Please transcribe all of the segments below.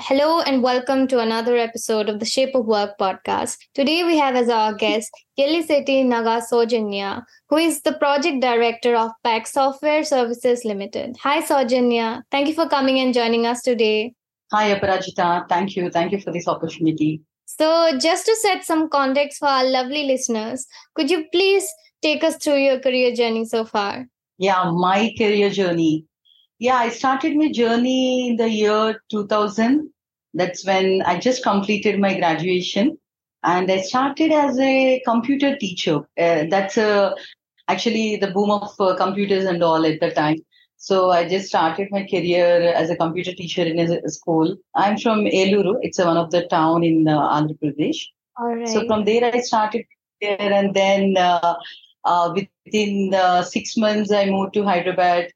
Hello and welcome to another episode of the Shape of Work podcast. Today we have as our guest Yelisetty Naga Saujanya, who is the project director of Pact Software Services Limited. Hi Saujanya, thank you for coming and joining us today. Hi Aparajita, thank you. Thank you for this opportunity. So, just to set some context for our lovely listeners, could you please take us through your career journey so far? Yeah, my career journey. Yeah, I started my journey in the year 2000. That's when I just completed my graduation. And I started as a computer teacher. Uh, that's uh, actually the boom of uh, computers and all at the time. So I just started my career as a computer teacher in a school. I'm from Eluru. It's one of the town in uh, Andhra Pradesh. All right. So from there I started there, and then uh, uh, within uh, six months I moved to Hyderabad,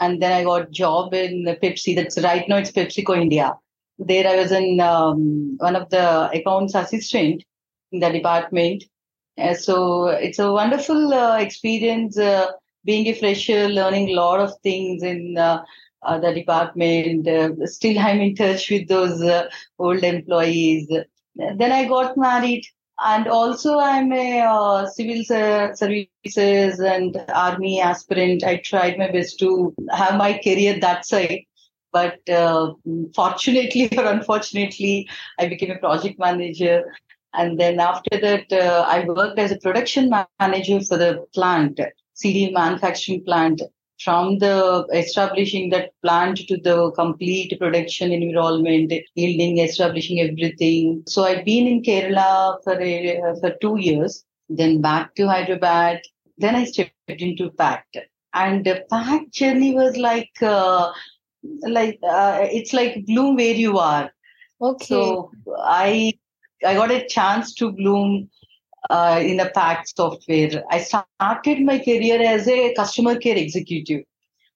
and then I got job in Pepsi. That's right now it's PepsiCo India. There I was in um, one of the accounts assistant in the department. Uh, so it's a wonderful uh, experience uh, being a fresher, learning a lot of things in uh, uh, the department. Uh, still, I'm in touch with those old employees. Then I got married, and also I'm a civil services and army aspirant. I tried my best to have my career that side. But uh, fortunately or unfortunately i became a project manager. And then after that uh, i worked as a production manager for the plant CD manufacturing plant from the establishing that plant to the complete production environment, yielding, establishing everything. So I've been in Kerala for a, for two years, then back to Hyderabad. Then I stepped into Pact, and the Pact journey was like uh, like uh, it's like bloom where you are. Okay. So I I got a chance to bloom uh, in a Pact software. I started my career as a customer care executive.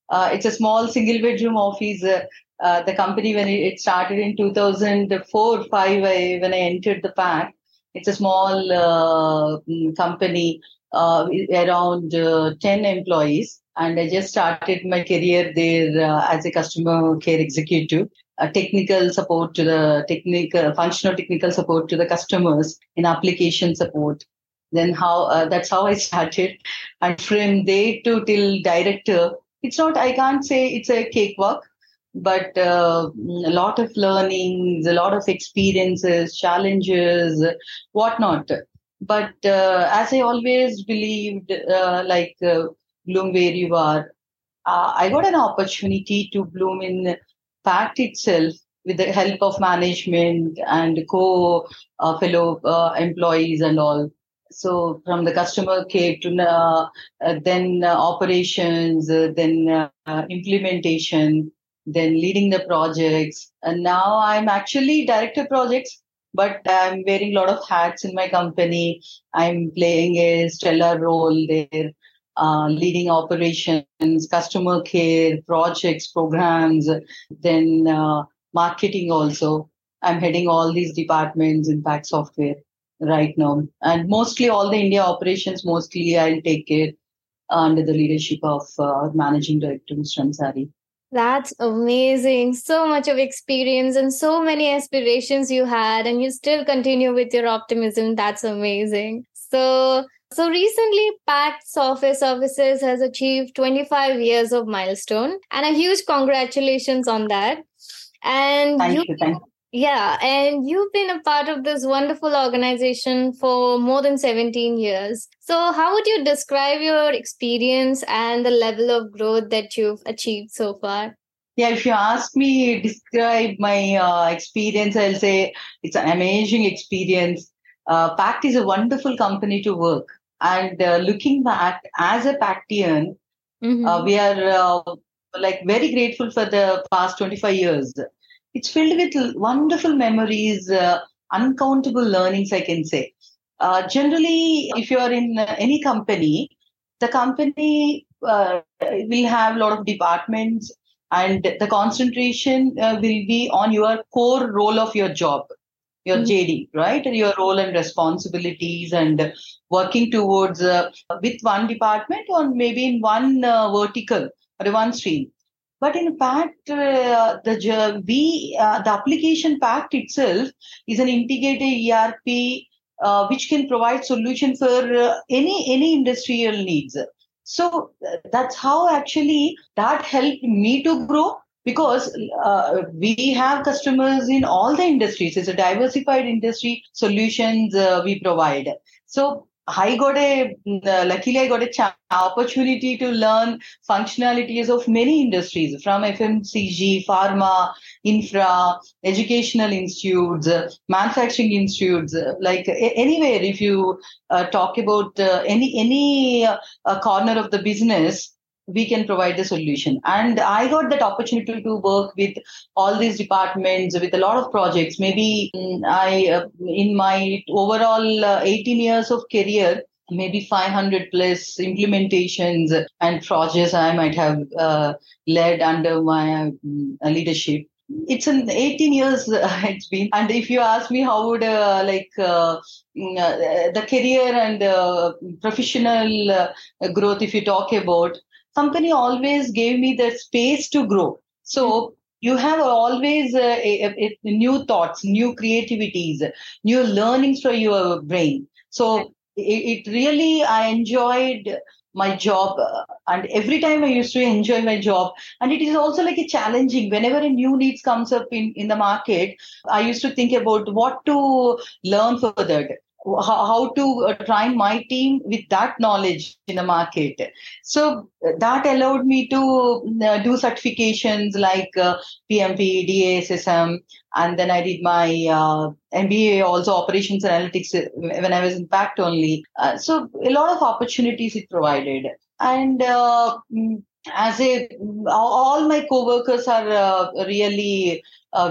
Uh, it's a small single bedroom office. Uh, uh the company, when it started in 2004 5, I, when I entered the Pact, it's a small uh, mm, company uh, around 10 employees. And I just started my career there as a customer care executive technical support to the technical functional technical support to the customers in application support. Then how uh, that's how i started. And from there to till director it's not i can't say it's a cakewalk but uh, a lot of learnings a lot of experiences challenges whatnot. But uh, as i always believed uh, like uh, bloom where you are uh, i got an opportunity to bloom in Pact itself with the help of management and co uh, fellow uh, employees and all. So from the customer care to uh, uh then uh, operations, uh, then implementation, then leading the projects. And now I'm actually director projects, but I'm wearing a lot of hats in my company. I'm playing a stellar role there uh, leading operations, customer care, projects, programs, then uh, marketing also. I'm heading all these departments in Pact Software right now. And mostly all the India operations, mostly I'll take it under the leadership of uh, Managing Director Mr. Ansari. That's amazing. So much of experience and so many aspirations you had, and you still continue with your optimism. That's amazing. So, so recently, Pact Software Services has achieved 25 years of milestone, and a huge congratulations on that. And thank you, thank you. Yeah, and you've been a part of this wonderful organization for more than 17 years. So, how would you describe your experience and the level of growth that you've achieved so far? Yeah, if you ask me, describe my uh, experience, I'll say it's an amazing experience. Uh, PACT is a wonderful company to work. And uh, looking back as a Pactian, mm-hmm. uh, we are uh, like very grateful for the past 25 years. it's filled with wonderful memories, uh, uncountable learnings, I can say. Uh, generally, if you are in any company, the company uh, will have a lot of departments and the concentration uh, will be on your core role of your job your mm-hmm. jd right? And your role and responsibilities and working towards uh, with one department or maybe in one uh, vertical or one stream. But in fact uh, the we uh, the application pact itself is an integrated erp uh, which can provide solution for uh, any any industrial needs. So that's how actually that helped me to grow because uh, we have customers in all the industries. It's a diversified industry solutions uh, we provide. So I got a uh, luckily I got a ch- opportunity to learn functionalities of many industries from FMCG, pharma, infra, educational institutes, uh, manufacturing institutes. Uh, like anywhere, if you uh, talk about any any corner of the business, we can provide the solution. And I got that opportunity to work with all these departments with a lot of projects. Maybe mm, I, uh, in my overall uh, 18 years of career, maybe 500 plus implementations and projects I might have uh, led under my uh, leadership. It's an 18 years it's been, and if you ask me how would uh, like uh, mm, uh, the career and uh, professional growth, if you talk about, company always gave me the space to grow. So you have always uh, a, a, a new thoughts, new creativities, new learnings for your brain. So it, it really, I enjoyed my job uh, and every time i used to enjoy my job and it is also like a challenging whenever a new needs comes up in in the market i used to think about what to learn further how to uh, train my team with that knowledge in the market. So that allowed me to uh, do certifications like uh, PMP, DASSM, and then I did my uh, MBA also operations analytics uh, when I was in Pact only. Uh, so a lot of opportunities it provided, and mm, as a all my co-workers are really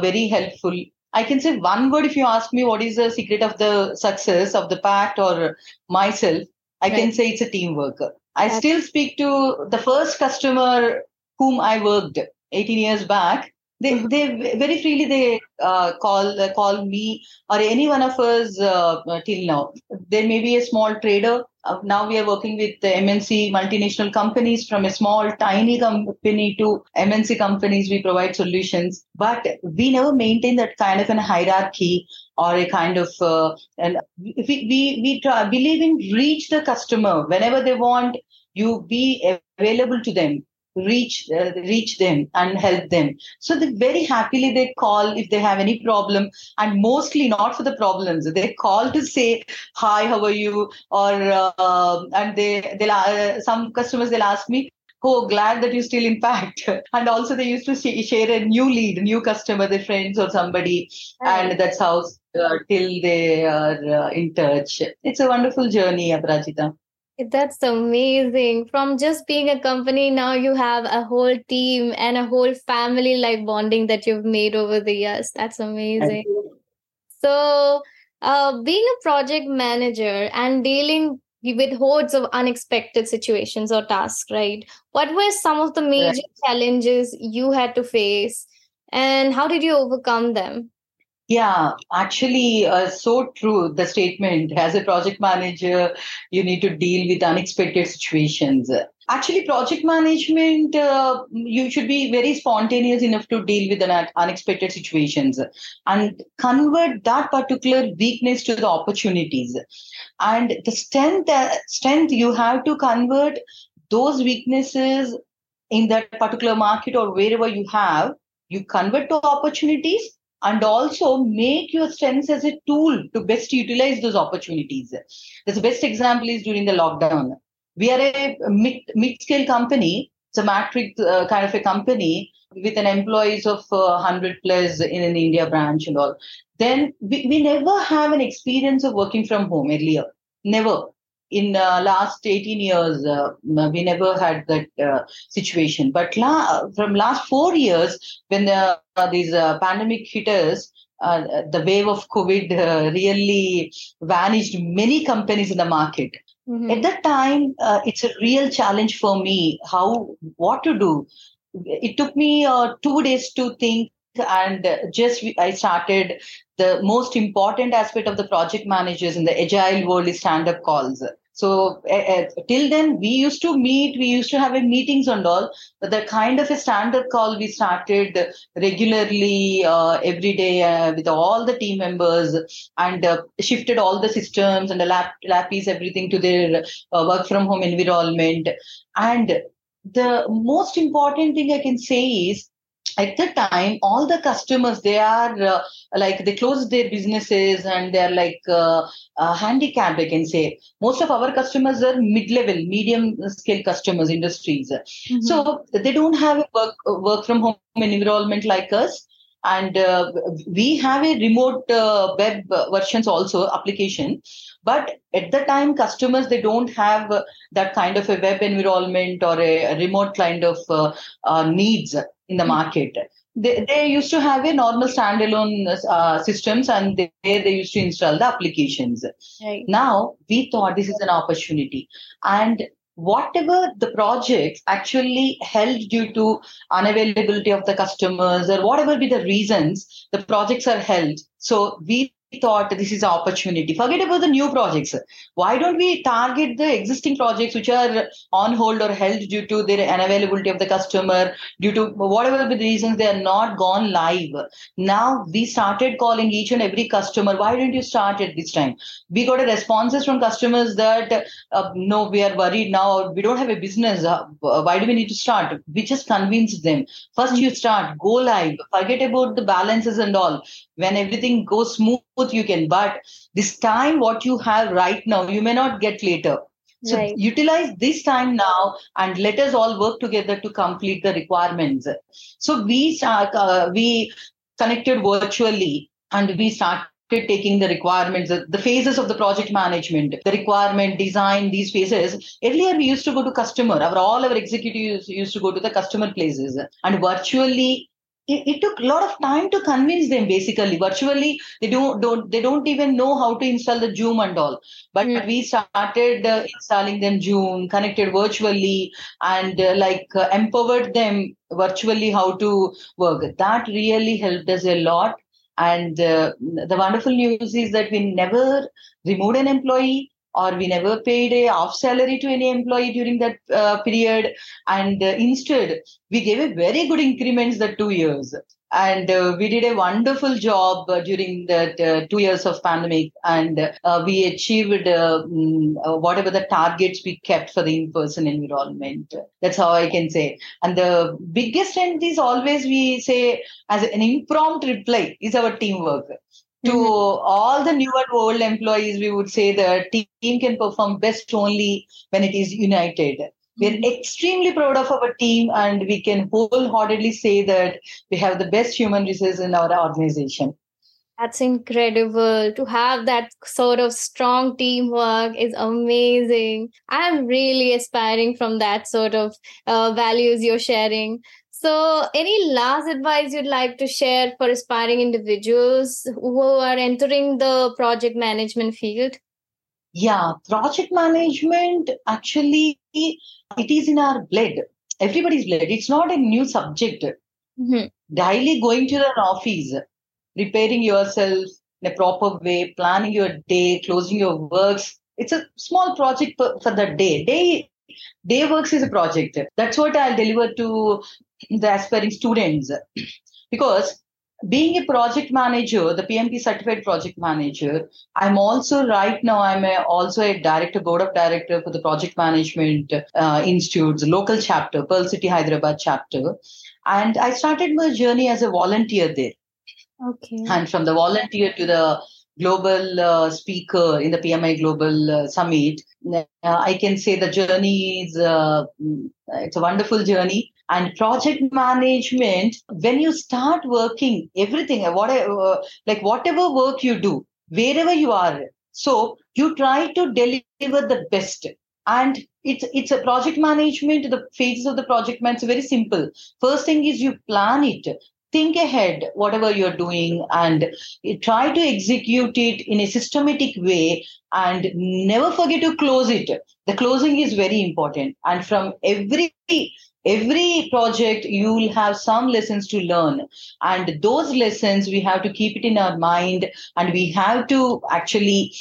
very helpful I can say one word if you ask me what is the secret of the success of the pact or myself, I right. can say it's a team worker. I still speak to the first customer whom I worked 18 years back. They, they very freely they uh, call uh, call me or any one of us uh, till now. There may be a small trader uh, now we are working with the MNC multinational companies from a small, tiny company to MNC companies. We provide solutions, but we never maintain that kind of an hierarchy or a kind of, uh, and we, we, we try, believe in reach the customer whenever they want, you be available to them reach uh, reach them and help them. So they very happily they call if they have any problem and mostly not for the problems. They call to say hi how are you? Or uh, and they they'll uh, some customers they'll ask me oh glad that you're still in Pact and also they used to share a new lead new customer their friends or somebody and that's how uh, till they are uh, in touch. It's a wonderful journey Aparajita. That's amazing. From just being a company, now you have a whole team and a whole family like bonding that you've made over the years. That's amazing. So, uh, being a project manager and dealing with hordes of unexpected situations or tasks, right? What were some of the major right. challenges you had to face and how did you overcome them? Yeah, actually, uh, so true. The statement as a project manager, you need to deal with unexpected situations. Actually, project management, uh, you should be very spontaneous enough to deal with an unexpected situations and convert that particular weakness to the opportunities. And the strength, uh, strength you have to convert those weaknesses in that particular market or wherever you have, you convert to opportunities and also make your strengths as a tool to best utilize those opportunities. The best example is during the lockdown. We are a mid, mid-scale company. It's a matrix uh, kind of a company with an employees of uh, 100 plus in an India branch and all. Then we, we never have an experience of working from home earlier. Never. In uh, last 18 years uh, we never had that uh, situation but la- from last 4 years when the, uh, these uh, pandemic hit us uh, the wave of covid really vanished many companies in the market mm-hmm. at that time it's a real challenge for me how what to do it took me 2 days to think and just I started the most important aspect of the project managers in the agile world is stand up calls. So uh, till then, we used to meet, we used to have meetings and all, but the kind of a standard call we started regularly uh, every day uh, with all the team members and uh, shifted all the systems and the lap, lappies, everything to their uh, work from home environment. And the most important thing I can say is at the time all the customers they are uh, like they close their businesses and they're like uh, uh, handicapped i can say. Most of our customers are mid-level medium scale customers industries. Mm-hmm. so they don't have a work work from home environment like us. And uh, we have a remote uh, web versions also application. But at the time customers they don't have that kind of a web environment or a, a remote kind of uh, uh, needs in the market. They, they used to have a normal standalone uh, systems and they, they used to install the applications. Right. now we thought this is an opportunity. And whatever the projects actually held due to unavailability of the customers or whatever be the reasons the projects are held. So we thought this is an opportunity. Forget about the new projects. Why don't we target the existing projects which are on hold or held due to their unavailability of the customer, due to whatever the reasons they are not gone live. Now we started calling each and every customer. Why didn't you start at this time? We got responses from customers that uh, no, we are worried now. We don't have a business. Uh, why do we need to start? We just convinced them. First you start, go live. Forget about the balances and all. When everything goes smooth you can but this time what you have right now you may not get later so right. utilize this time now and let us all work together to complete the requirements so we start, uh, we connected virtually and we started taking the requirements, the, the, phases of the project management, the requirement, design, these phases. Earlier, we used to go to customer. Our all our executives used to go to the customer places, and virtually it, it, took a lot of time to convince them basically. Virtually they don't don't they don't even know how to install the zoom and all. But mm. we started uh, installing them zoom connected virtually and uh, like uh, empowered them virtually how to work. That really helped us a lot. And uh, the wonderful news is that we never removed an employee or we never paid a off salary to any employee during that uh, period. And uh, instead we gave a very good increments the two years. And uh, we did a wonderful job uh, during that uh, two years of pandemic. And uh, we achieved um, whatever the targets we kept for the in-person environment. That's how i can say. And the biggest strength is always we say as an impromptu reply is our teamwork to mm-hmm. all the new and old employees, we would say the team can perform best only when it is united. We're mm-hmm. extremely proud of our team, and we can wholeheartedly say that we have the best human resources in our organization. That's incredible. To have that sort of strong teamwork is amazing. I'm really aspiring from that sort of uh, values you're sharing. So, any last advice you'd like to share for aspiring individuals who are entering the project management field? Yeah, project management actually it is in our blood. Everybody's blood. It's not a new subject. Mm-hmm. Daily going to an office, preparing yourself in a proper way, planning your day, closing your works. It's a small project for, the day. Day day works is a project. That's what I'll deliver to the aspiring students. Because being a project manager the pmp certified project manager i'm also right now i'm a, also a director board of director for the project management uh, institute's local chapter pearl city hyderabad chapter. And i started my journey as a volunteer there. Okay. And from the volunteer to the global uh, speaker in the pmi global uh, summit uh, i can say the journey is uh, it's a wonderful journey and project management when you start working everything whatever like whatever work you do wherever you are So you try to deliver the best. And it's it's a project management. The phases of the project management is very simple. First thing is you plan it think ahead whatever you're doing and try to execute it in a systematic way and never forget to close it. The closing is very important. And from every every project you will have some lessons to learn. And those lessons we have to keep it in our mind and we have to actually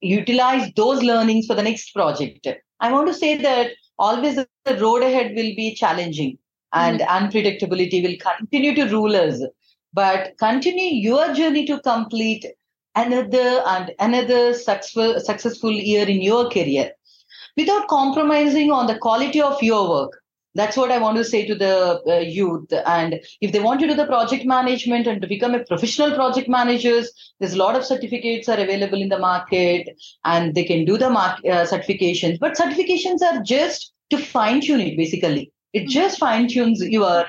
utilize those learnings for the next project. I want to say that always the road ahead will be challenging and mm-hmm. unpredictability will continue to rule us. But continue your journey to complete another and another successful, successful year in your career without compromising on the quality of your work. That's what I want to say to the uh, youth. And if they want to do the project management and to become a professional project managers, there's a lot of certificates are available in the market and they can do the mark, uh, certifications. But certifications are just to fine tune it basically. It just fine tunes your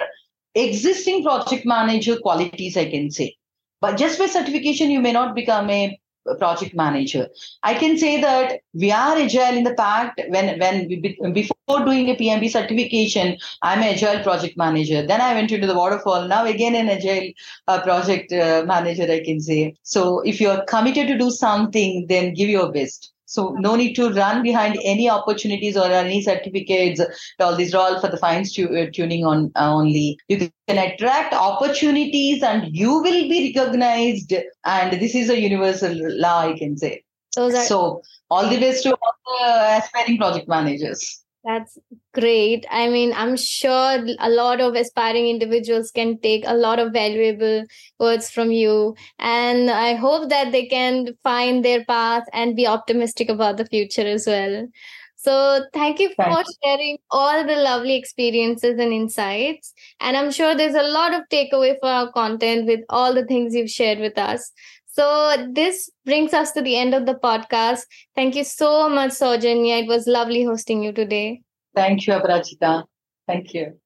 existing project manager qualities, I can say. But just by certification, you may not become a project manager. I can say that we are agile in the fact when when we, before doing a PMP certification, I'm an agile project manager. Then I went into the waterfall. Now again an agile uh, project uh, manager. I can say. So if you're committed to do something, then give your best. So no need to run behind any opportunities or any certificates. All these are all for the fine uh, tuning on uh, only. You can attract opportunities and you will be recognized. And this is a universal law, I can say. So, so all the best to all the aspiring project managers. That's great. I mean, I'm sure a lot of aspiring individuals can take a lot of valuable words from you. And I hope that they can find their path and be optimistic about the future as well. So, thank you for sharing all the lovely experiences and insights. And I'm sure there's a lot of takeaway for our content with all the things you've shared with us. So this brings us to the end of the podcast. Thank you so much, Saujanya. It was lovely hosting you today. Thank you, Aparajita. Thank you.